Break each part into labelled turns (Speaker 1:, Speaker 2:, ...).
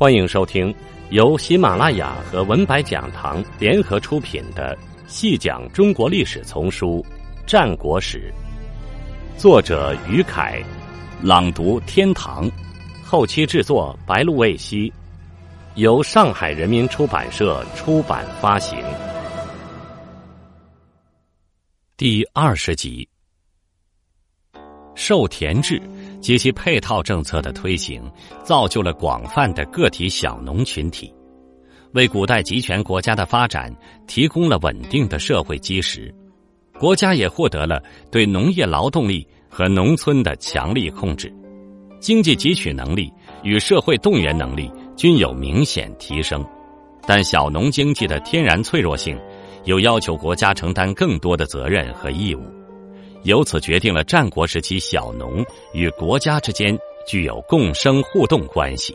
Speaker 1: 欢迎收听由喜马拉雅和文白讲堂联合出品的《细讲中国历史丛书·战国史》，作者于凯，朗读天堂，后期制作白露未晞，由上海人民出版社出版发行。第二十集，授田制。及其配套政策的推行，造就了广泛的个体小农群体，为古代集权国家的发展提供了稳定的社会基石。国家也获得了对农业劳动力和农村的强力控制，经济汲取能力与社会动员能力均有明显提升。但小农经济的天然脆弱性，又要求国家承担更多的责任和义务。由此决定了战国时期小农与国家之间具有共生互动关系。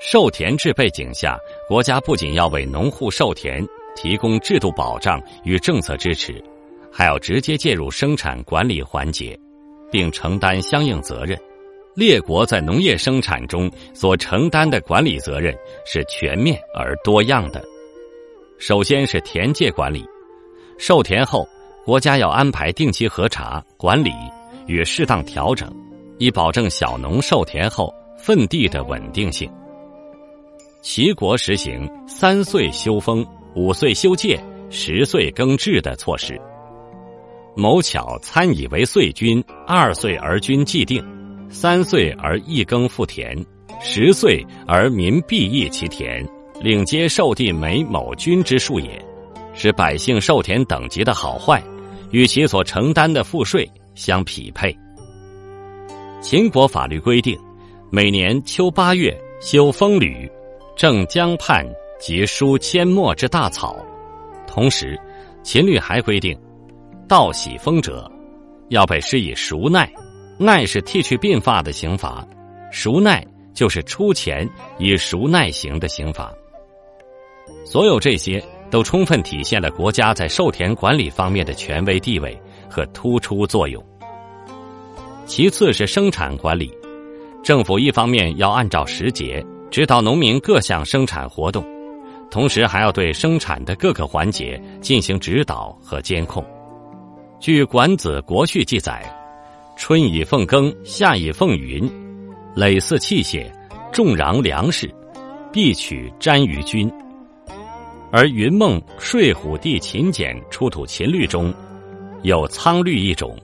Speaker 1: 授田制背景下，国家不仅要为农户授田提供制度保障与政策支持，还要直接介入生产管理环节，并承担相应责任。列国在农业生产中所承担的管理责任是全面而多样的。首先是田界管理，授田后。国家要安排定期核查、管理与适当调整，以保证小农授田后分地的稳定性。齐国实行三岁修封、五岁修界、十岁耕制的措施。某巧参以为岁君，二岁而君既定，三岁而一耕复田，十岁而民必益其田，领皆受地每某君之数也，使百姓受田等级的好坏。与其所承担的赋税相匹配。秦国法律规定，每年秋八月修风吕，正江畔及疏阡陌之大草。同时，秦律还规定，盗喜风者，要被施以赎奈。奈是剃去鬓发的刑罚，赎奈就是出钱以赎奈刑的刑罚。所有这些。都充分体现了国家在授田管理方面的权威地位和突出作用。其次是生产管理，政府一方面要按照时节指导农民各项生产活动，同时还要对生产的各个环节进行指导和监控。据《管子·国序》记载：“春以奉耕，夏以奉耘，累祀器械，种壤粮食，必取瞻于君。”而云梦睡虎地秦简出土秦律中，有苍律一种，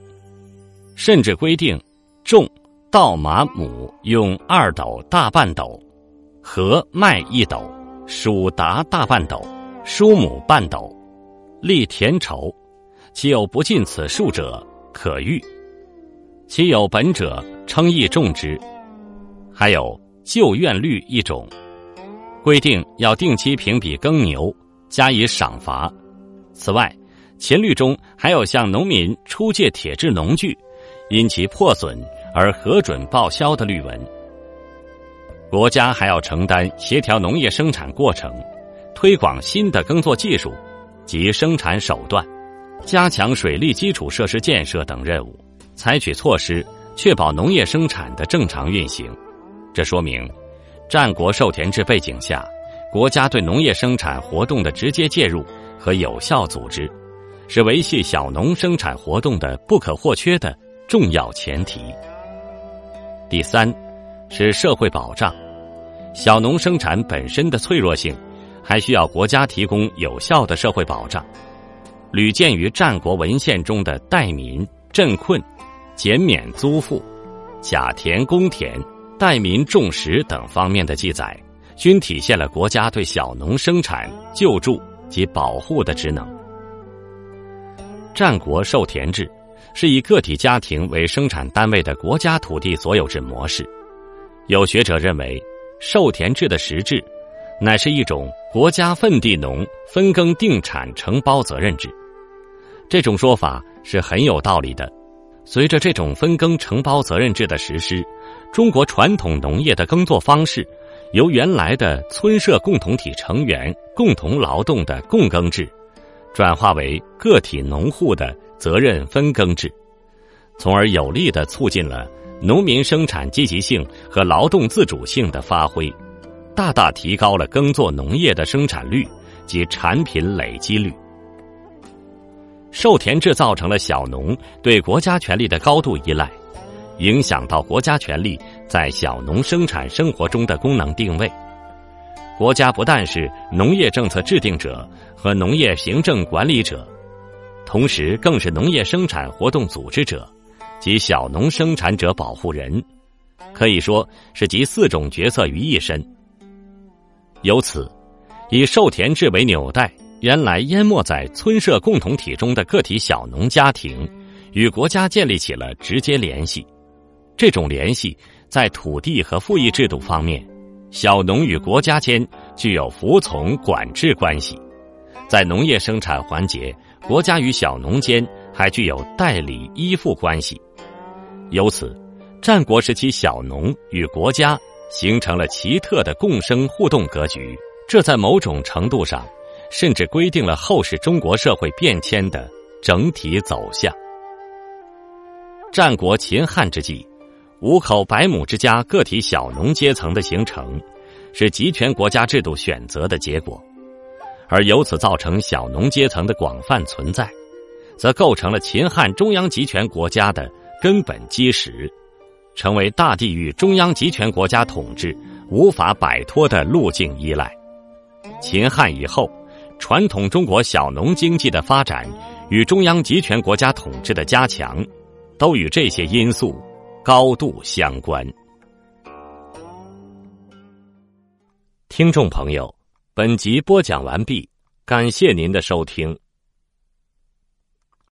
Speaker 1: 甚至规定种稻马亩用二斗大半斗，禾麦一斗，黍达大半斗，黍亩半斗，立田畴，其有不尽此数者，可喻；其有本者，称义种之。还有旧院律一种。规定要定期评比耕牛，加以赏罚。此外，秦律中还有向农民出借铁制农具，因其破损而核准报销的律文。国家还要承担协调农业生产过程、推广新的耕作技术及生产手段、加强水利基础设施建设等任务，采取措施确保农业生产的正常运行。这说明。战国授田制背景下，国家对农业生产活动的直接介入和有效组织，是维系小农生产活动的不可或缺的重要前提。第三，是社会保障。小农生产本身的脆弱性，还需要国家提供有效的社会保障。屡见于战国文献中的代民、赈困、减免租赋、假田公田。代民种食等方面的记载，均体现了国家对小农生产救助及保护的职能。战国授田制是以个体家庭为生产单位的国家土地所有制模式。有学者认为，授田制的实质，乃是一种国家分地农分耕定产承包责任制。这种说法是很有道理的。随着这种分耕承包责任制的实施，中国传统农业的耕作方式，由原来的村社共同体成员共同劳动的共耕制，转化为个体农户的责任分耕制，从而有力的促进了农民生产积极性和劳动自主性的发挥，大大提高了耕作农业的生产率及产品累积率。授田制造成了小农对国家权力的高度依赖，影响到国家权力在小农生产生活中的功能定位。国家不但是农业政策制定者和农业行政管理者，同时更是农业生产活动组织者及小农生产者保护人，可以说是集四种角色于一身。由此，以授田制为纽带。原来淹没在村社共同体中的个体小农家庭，与国家建立起了直接联系。这种联系在土地和赋役制度方面，小农与国家间具有服从管制关系；在农业生产环节，国家与小农间还具有代理依附关系。由此，战国时期小农与国家形成了奇特的共生互动格局。这在某种程度上。甚至规定了后世中国社会变迁的整体走向。战国秦汉之际，五口百亩之家个体小农阶层的形成，是集权国家制度选择的结果，而由此造成小农阶层的广泛存在，则构成了秦汉中央集权国家的根本基石，成为大地域中央集权国家统治无法摆脱的路径依赖。秦汉以后。传统中国小农经济的发展与中央集权国家统治的加强，都与这些因素高度相关。听众朋友，本集播讲完毕，感谢您的收听。